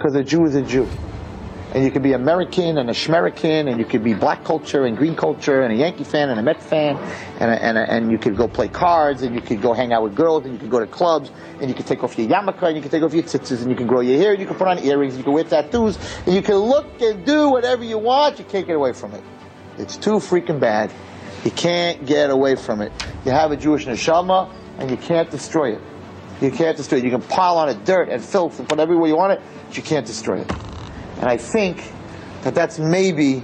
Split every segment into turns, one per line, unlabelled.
Because a Jew is a Jew. And you could be American and a Schmerican, and you could be black culture and green culture, and a Yankee fan and a Met fan, and, a, and, a, and you could go play cards, and you could go hang out with girls, and you could go to clubs, and you could take off your yarmulke, and you could take off your tzitzis, and you can grow your hair, and you can put on earrings, you can wear tattoos, and you can look and do whatever you want. You can't get away from it. It's too freaking bad. You can't get away from it. You have a Jewish neshama, and you can't destroy it. You can't destroy it. You can pile on it dirt and filth and put everywhere you want it, but you can't destroy it. And I think that that's maybe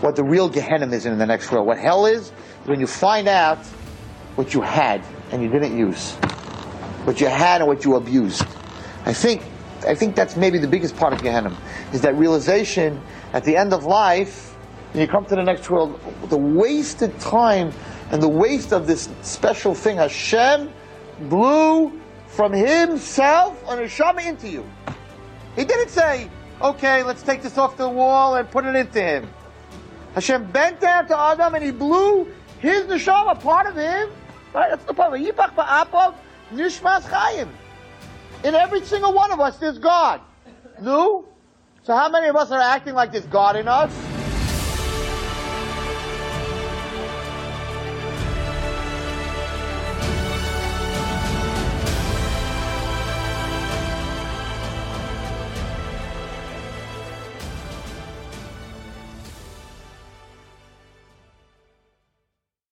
what the real Gehenna is in the next world. What hell is, when you find out what you had and you didn't use. What you had and what you abused. I think, I think that's maybe the biggest part of Gehenna, is that realization at the end of life, when you come to the next world, the wasted time and the waste of this special thing Hashem blew from Himself on Neshama into you. He didn't say, okay, let's take this off the wall and put it into him. Hashem bent down to Adam and he blew his neshama, part of him. Right? That's the point. Yipach ba'apov nishmas chayim. In every single one of us, there's God. No? So how many of us are acting like there's God in us?